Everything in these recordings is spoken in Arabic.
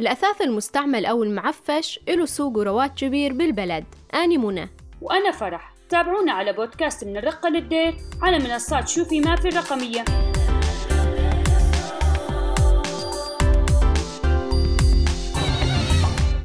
الأثاث المستعمل أو المعفش له سوق ورواج كبير بالبلد. أني منى. وأنا فرح. تابعونا على بودكاست من الرقة للدير. على منصات شوفي ما في الرقمية.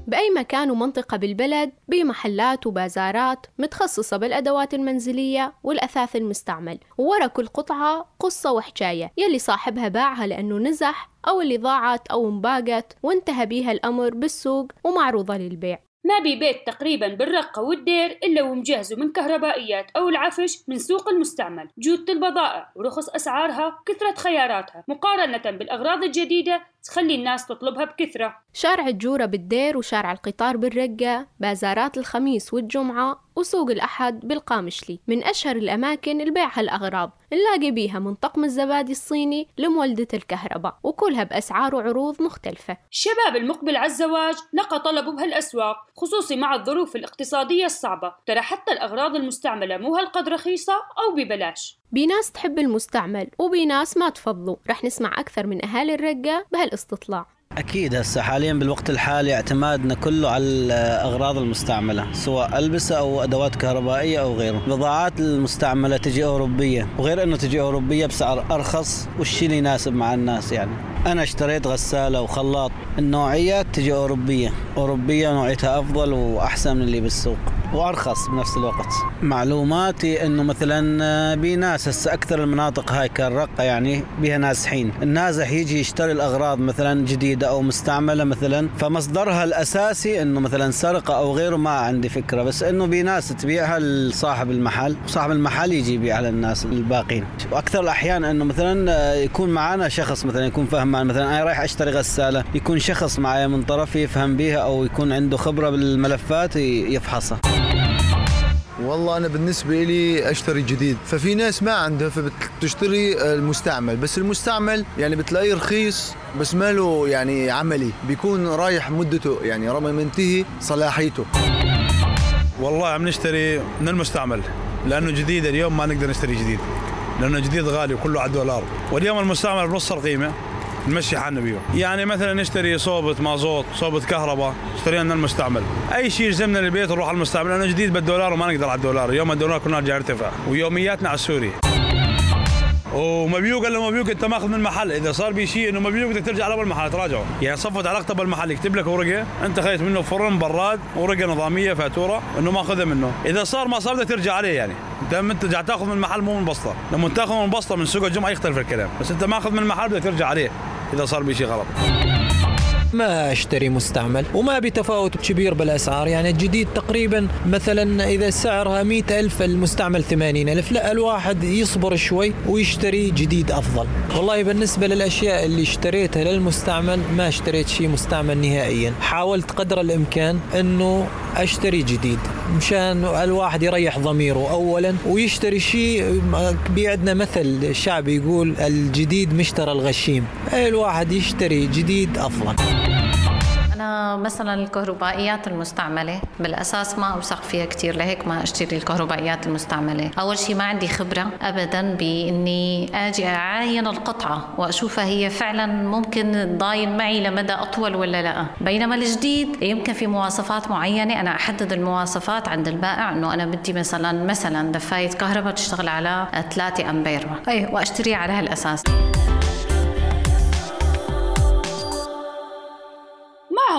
بأي مكان ومنطقة بالبلد بمحلات وبازارات متخصصة بالأدوات المنزلية والأثاث المستعمل. وورا كل قطعة قصة وحكاية. يلي صاحبها باعها لأنه نزح أو اللي ضاعت أو انباقت وانتهى بيها الأمر بالسوق ومعروضة للبيع. ما بي بيت تقريبا بالرقة والدير إلا ومجهزه من كهربائيات أو العفش من سوق المستعمل. جودة البضائع ورخص أسعارها كثرة خياراتها. مقارنة بالأغراض الجديدة تخلي الناس تطلبها بكثرة. شارع الجورة بالدير وشارع القطار بالرقة بازارات الخميس والجمعة وسوق الأحد بالقامشلي من أشهر الأماكن البيع هالأغراض نلاقي بيها من طقم الزبادي الصيني لمولدة الكهرباء وكلها بأسعار وعروض مختلفة. الشباب المقبل على الزواج لقى طلبه بهالأسواق خصوصي مع الظروف الاقتصادية الصعبة. ترى حتى الأغراض المستعملة مو هالقد رخيصة أو ببلاش. بناس تحب المستعمل وبناس ما تفضلوا. رح نسمع أكثر من أهالي الرقة بهالاستطلاع. أكيد هسه حاليا بالوقت الحالي اعتمادنا كله على الأغراض المستعملة سواء ألبسة أو أدوات كهربائية أو غيره. البضاعات المستعملة تجي أوروبية وغير إنه تجي أوروبية بسعر أرخص والشيء اللي يناسب مع الناس يعني؟ أنا اشتريت غسالة وخلاط النوعيات تجي أوروبية أوروبية نوعيتها أفضل وأحسن من اللي بالسوق. وأرخص بنفس الوقت. معلوماتي إنه مثلا بناس هسه أكثر المناطق هاي كالرقة يعني بها نازحين. النازح يجي يشتري الأغراض مثلا جديدة أو مستعملة مثلا فمصدرها الأساسي إنه مثلا سرقة أو غيره ما عندي فكرة. بس إنه بناس تبيعها لصاحب المحل وصاحب المحل يجي يبيعها للناس الباقين وأكثر الأحيان إنه مثلا يكون معنا شخص مثلا يكون فهمان مثلا أنا رايح أشتري غسالة يكون شخص معي من طرفي يفهم بيها أو يكون عنده خبرة بالملفات يفحصها. والله أنا بالنسبة لي أشتري جديد. ففي ناس ما عندها فبتشتري المستعمل. بس المستعمل يعني بتلاقيه رخيص بس ما له يعني عملي. بيكون رايح مدته يعني رغم منتهي صلاحيته. والله عم نشتري من المستعمل لأنه جديد. اليوم ما نقدر نشتري جديد لأنه جديد غالي وكله على الدولار. واليوم المستعمل بنص القيمة. نمشي حالنا بيه يعني مثلا نشتري صوبة مازوت صوبة كهرباء اشتريها من المستعمل. أي شيء يلزمنا للبيت نروح على المستعمل. لأنه جديد بالدولار وما نقدر على الدولار. اليوم الدولار كنا رجع يرتفع ويومياتنا على السوري. ومبيوق إلا مبيوق أنت ماخذ من المحل إذا صار بي شيء إنه مبيوق بدك ترجع على المحل تراجعه. يعني صفت علاقته بالمحل يكتب لك ورقة. أنت خذيت منه فرن براد ورقة نظامية فاتورة إنه ماخذها منه. إذا صار ما صار بدك ترجع عليه يعني. دام أنت قاعد تاخذ من المحل مو من بسطة. لما تاخذ من بسطة من سوق الجمعة يختلف الكلام. بس أنت ماخذ من المحل بدك ترجع عليه. إذا صار بشيء غلط. ما أشتري مستعمل وما بتفاوت كبير بالأسعار. يعني الجديد تقريبا مثلا إذا سعرها مئة ألف المستعمل ثمانين ألف. لا الواحد يصبر شوي ويشتري جديد أفضل. والله بالنسبة للأشياء اللي اشتريتها للمستعمل ما اشتريت شيء مستعمل نهائيا. حاولت قدر الإمكان إنه أشتري جديد مشان الواحد يريح ضميره اولا ويشتري شيء بيعدنا مثل شعبي يقول الجديد مشترى الغشيم. الواحد يشتري جديد افضل مثلا الكهربائيات المستعملة بالأساس ما أوثق فيها كثير لهيك ما أشتري الكهربائيات المستعملة. أول شيء ما عندي خبرة أبدا بإني أجي أعاين القطعة وأشوفها هي فعلا ممكن تضاين معي لمدى أطول ولا لا. بينما الجديد يمكن في مواصفات معينة أنا أحدد المواصفات عند البائع إنه أنا بدي مثلا مثلا دفاية كهرباء تشتغل على 3 أمبير. أي وأشتريها على هالأساس.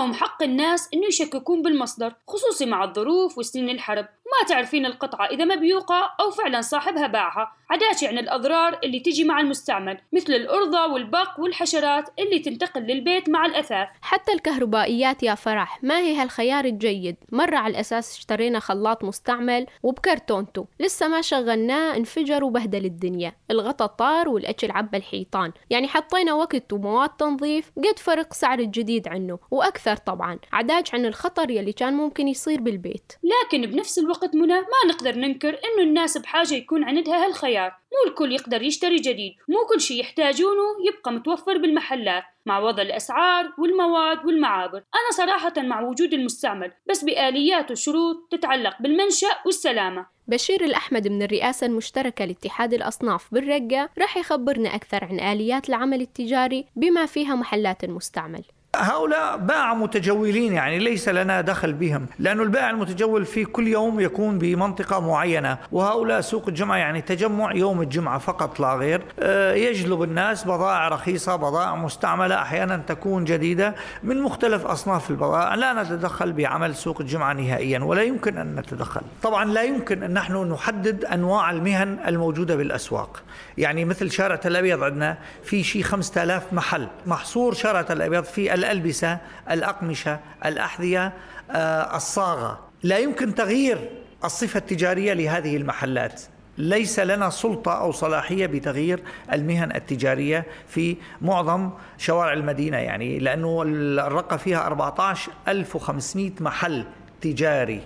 معهم حق الناس إنه يشككون بالمصدر خصوصي مع الظروف وسنين الحرب. ما تعرفين القطعة إذا مبيوقة أو فعلا صاحبها باعها. عداش يعني الأضرار اللي تجي مع المستعمل مثل الأرضة والبق والحشرات اللي تنتقل للبيت مع الأثاث. حتى الكهربائيات يا فرح ما هي هالخيار الجيد؟ مرة على الأساس اشترينا خلاط مستعمل وبكرتونته. لسه ما شغلناه انفجر وبهدل الدنيا. الغطا طار والأكل عبى الحيطان. يعني حطينا وقت ومواد تنظيف قد فرق سعر الجديد عنه. وأكثر طبعا عداج عن الخطر يلي كان ممكن يصير بالبيت. لكن بنفس الوقت وقت منى ما نقدر ننكر إنه الناس بحاجة يكون عندها هالخيار. مو الكل يقدر يشتري جديد. مو كل شي يحتاجونه يبقى متوفر بالمحلات مع وضع الأسعار والمواد والمعابر. أنا صراحة مع وجود المستعمل بس بآليات وشروط تتعلق بالمنشأ والسلامة. بشير الأحمد من الرئاسة المشتركة لاتحاد الأصناف بالرقة رح يخبرنا أكثر عن آليات العمل التجاري بما فيها محلات المستعمل. هؤلاء باع متجولين يعني ليس لنا دخل بهم لأن البائع المتجول في كل يوم يكون بمنطقة معينة وهؤلاء سوق الجمعة يعني تجمع يوم الجمعة فقط لا غير. آه، يجلب الناس بضائع رخيصة بضائع مستعملة أحيانا تكون جديدة من مختلف أصناف البضائع. لا نتدخل بعمل سوق الجمعة نهائيا ولا يمكن أن نتدخل. طبعا لا يمكن أن نحن نحدد أنواع المهن الموجودة بالأسواق. يعني مثل شارع تل أبيض عندنا في شيء 5000 محل محصور شارع تل أبيض في الألبسة الأقمشة الأحذية آه، الصاغة. لا يمكن تغيير الصفة التجارية لهذه المحلات. ليس لنا سلطة أو صلاحية بتغيير المهن التجارية في معظم شوارع المدينة يعني لأنه الرقة فيها 14500 محل تجاري.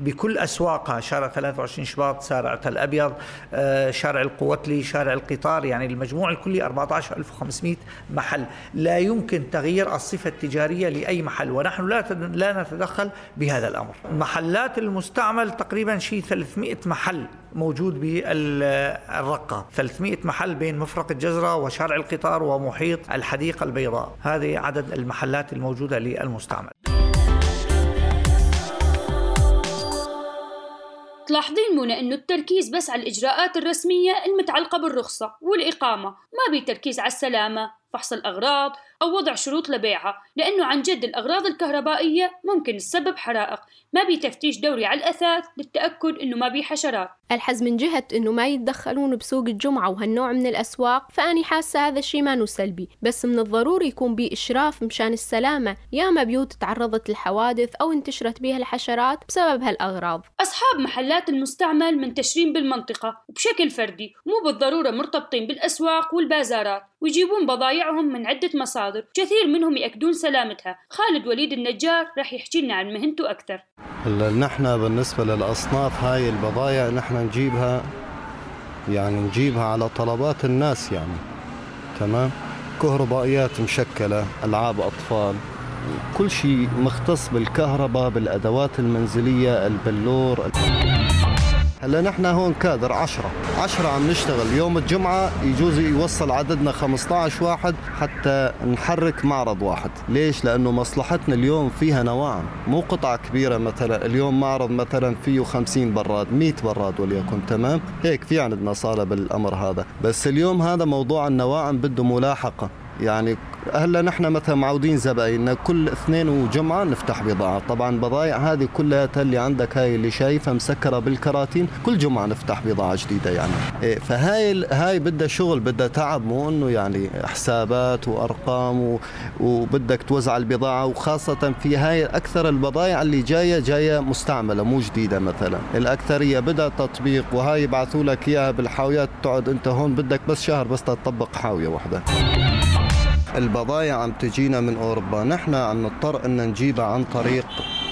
بكل أسواقها شارع 23 شباط شارع تل أبيض آه، شارع القوتلي شارع القطار يعني المجموع الكلي 14500 محل. لا يمكن تغيير الصفة التجارية لأي محل ونحن لا لا نتدخل بهذا الأمر. محلات المستعمل تقريبا شيء 300 محل موجود بالرقة. 300 محل بين مفرق الجزرة وشارع القطار ومحيط الحديقة البيضاء. هذه عدد المحلات الموجودة للمستعمل. تلاحظين منى إنه التركيز بس على الإجراءات الرسمية المتعلقة بالرخصة والإقامة ما بي تركيز على السلامة. فحص الأغراض أو وضع شروط لبيعها لأنه عن جد الأغراض الكهربائية ممكن تسبب حرائق. ما بي تفتيش دوري على الأثاث للتأكد إنه ما بي حشرات. الحز من جهة إنه ما يتدخلون بسوق الجمعة وهالنوع من الأسواق فأني حاسة هذا الشيء ما سلبي. بس من الضروري يكون بي إشراف مشان السلامة ياما بيوت تعرضت لحوادث أو انتشرت بها الحشرات بسبب هالأغراض. أصحاب محلات المستعمل منتشرين بالمنطقة وبشكل فردي مو بالضرورة مرتبطين بالأسواق والبازارات ويجيبون بضايعهم من عدة مصادر كثير منهم يأكدون سلامتها. خالد وليد النجار راح يحكي لنا عن مهنته أكثر. نحن بالنسبة للأصناف هاي البضايع نحن نجيبها يعني نجيبها على طلبات الناس يعني تمام؟ كهربائيات مشكلة ألعاب أطفال كل شيء مختص بالكهرباء بالأدوات المنزلية البلور هلا نحن هون كادر 10 10 عم نشتغل. يوم الجمعة يجوز يوصل عددنا 15 واحد حتى نحرك معرض واحد. ليش؟ لأنه مصلحتنا اليوم فيها نواعم. مو قطعة كبيرة مثلا. اليوم معرض مثلا فيه 50 براد 100 براد وليكن. تمام؟ هيك في عندنا صالة بالأمر هذا. بس اليوم هذا موضوع النواعم بده ملاحقة. يعني هلا نحن مثلا معودين زبايننا كل اثنين وجمعة نفتح بضاعة. طبعا بضايع هذه كلها اللي عندك هاي اللي شايفها مسكرة بالكراتين كل جمعة نفتح بضاعة جديدة يعني. إيه فهاي هاي بدها شغل بدها تعب مو إنه يعني حسابات وأرقام و... وبدك توزع البضاعة. وخاصة في هاي أكثر البضائع اللي جاية جاية مستعملة مو جديدة مثلا. الأكثرية بدها تطبيق وهاي يبعثوا لك إياها بالحاويات تقعد أنت هون بدك بس شهر بس تطبق حاوية واحدة. البضايع عم تجينا من أوروبا. نحن عم نضطر إن نجيبها عن طريق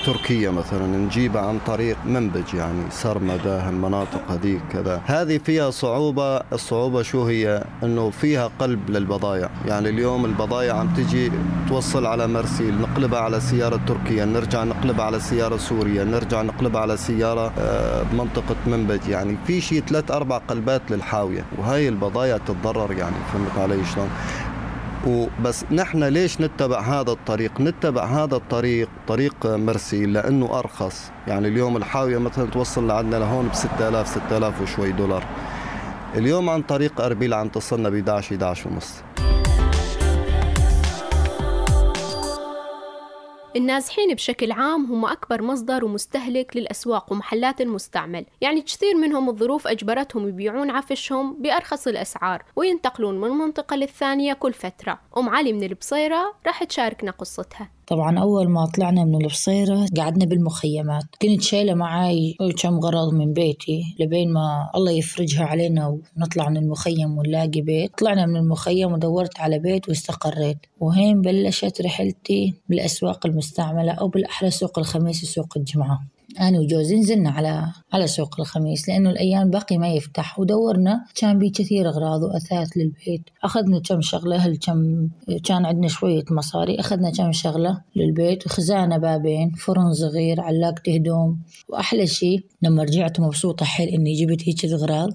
تركيا مثلا نجيبها عن طريق منبج يعني سرمدة المناطق هذيك كذا. هذه فيها صعوبة. الصعوبة شو هي؟ إنه فيها قلب للبضايع يعني اليوم البضايع عم تجي توصل على مرسيل نقلبها على سيارة تركيا نرجع نقلبها على سيارة سوريا نرجع نقلبها على سيارة آه، بمنطقة منبج يعني. في شيء ثلاث أربع قلبات للحاوية. وهي البضايع تتضرر يعني فهمت علي شلون؟ وبس نحن ليش نتبع هذا الطريق؟ نتبع هذا الطريق طريق مرسي لأنه أرخص. يعني اليوم الحاوية مثلا توصل لعندنا لهون ب 6000 6000 وشوي دولار. اليوم عن طريق أربيل عم تصلنا ب 11 11 ونص. النازحين بشكل عام هم أكبر مصدر ومستهلك للأسواق ومحلات المستعمل. يعني كثير منهم الظروف أجبرتهم يبيعون عفشهم بأرخص الأسعار وينتقلون من منطقة للثانية كل فترة. أم علي من البصيرة راح تشاركنا قصتها. طبعا أول ما طلعنا من البصيرة قعدنا بالمخيمات. كنت شايلة معاي كم غرض من بيتي لبين ما الله يفرجها علينا ونطلع من المخيم ونلاقي بيت. طلعنا من المخيم ودورت على بيت واستقريت. وهين بلشت رحلتي بالأسواق المستعملة أو بالأحرى سوق الخميس وسوق الجمعة. أنا وجوزي نزلنا على على سوق الخميس لأنه الأيام باقي ما يفتح ودورنا كان بي كثير أغراض وأثاث للبيت. أخذنا كم شغلة هل كم كان عندنا شوية مصاري أخذنا كم شغلة للبيت وخزانة بابين فرن صغير علاقة هدوم وأحلى شيء لما رجعت مبسوطة حيل إني جبت هيك الأغراض.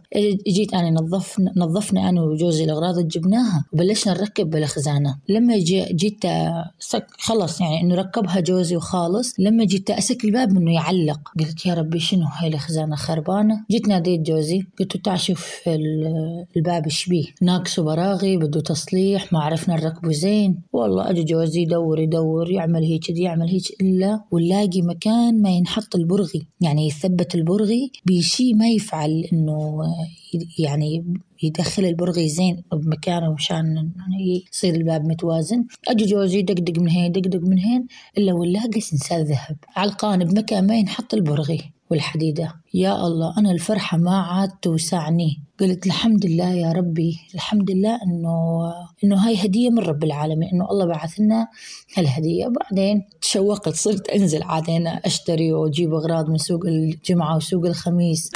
جيت أنا نظفنا نظفنا أنا وجوزي الأغراض جبناها وبلشنا نركب بالخزانة. لما جيت خلص يعني إنه ركبها جوزي وخالص لما جيت أسك الباب منه يعلق. قلت يا ربي شنو هاي الخزانة خربانة؟ جيت ناديت جوزي قلت له تعال شوف الباب شبيه ناقصه براغي بده تصليح ما عرفنا نركبه زين. والله أجي جوزي يدور يدور يعمل هيك يعمل هيك. إلا ونلاقي مكان ما ينحط البرغي. يعني يثبت البرغي بشي ما يفعل إنه يعني يدخل البرغي زين بمكانه مشان يصير الباب متوازن. أجي جوزي دقدق من هين دقدق من هين إلا ولا قس إنسان ذهب. علقان بمكان ما ينحط البرغي والحديدة. يا الله أنا الفرحة ما عاد توسعني. قلت الحمد لله يا ربي. الحمد لله إنه إنه هاي هدية من رب العالمين. إنه الله بعث لنا هالهدية. بعدين تشوقت صرت أنزل عاد أشتري وأجيب أغراض من سوق الجمعة وسوق الخميس.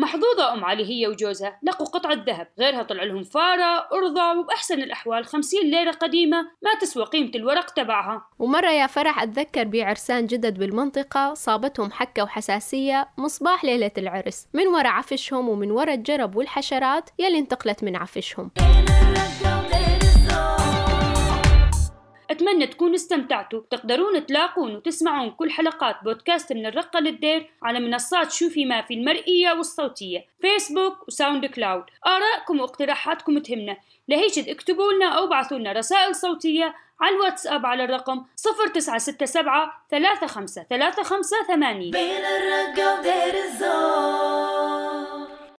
محظوظة أم علي هي وجوزها لقوا قطعة ذهب غيرها طلع لهم فارة أرضى وبأحسن الأحوال خمسين ليرة قديمة ما تسوى قيمة الورق تبعها. ومرة يا فرح أتذكر بعرسان جدد بالمنطقة صابتهم حكة وحساسية مصباح ليلة العرس. من ورا عفشهم ومن ورا الجرب والحشرات يلي انتقلت من عفشهم. أتمنى تكونوا استمتعتوا. تقدرون تلاقون وتسمعون كل حلقات بودكاست من الرقة للدير على منصات شوفي ما في المرئية والصوتية. فيسبوك وساوند كلاود آرائكم واقتراحاتكم تهمنا. لهيش اكتبوا لنا أو بعثوا لنا رسائل صوتية على الواتساب على الرقم 0967 35 35 8 بين الرقة ودير الزور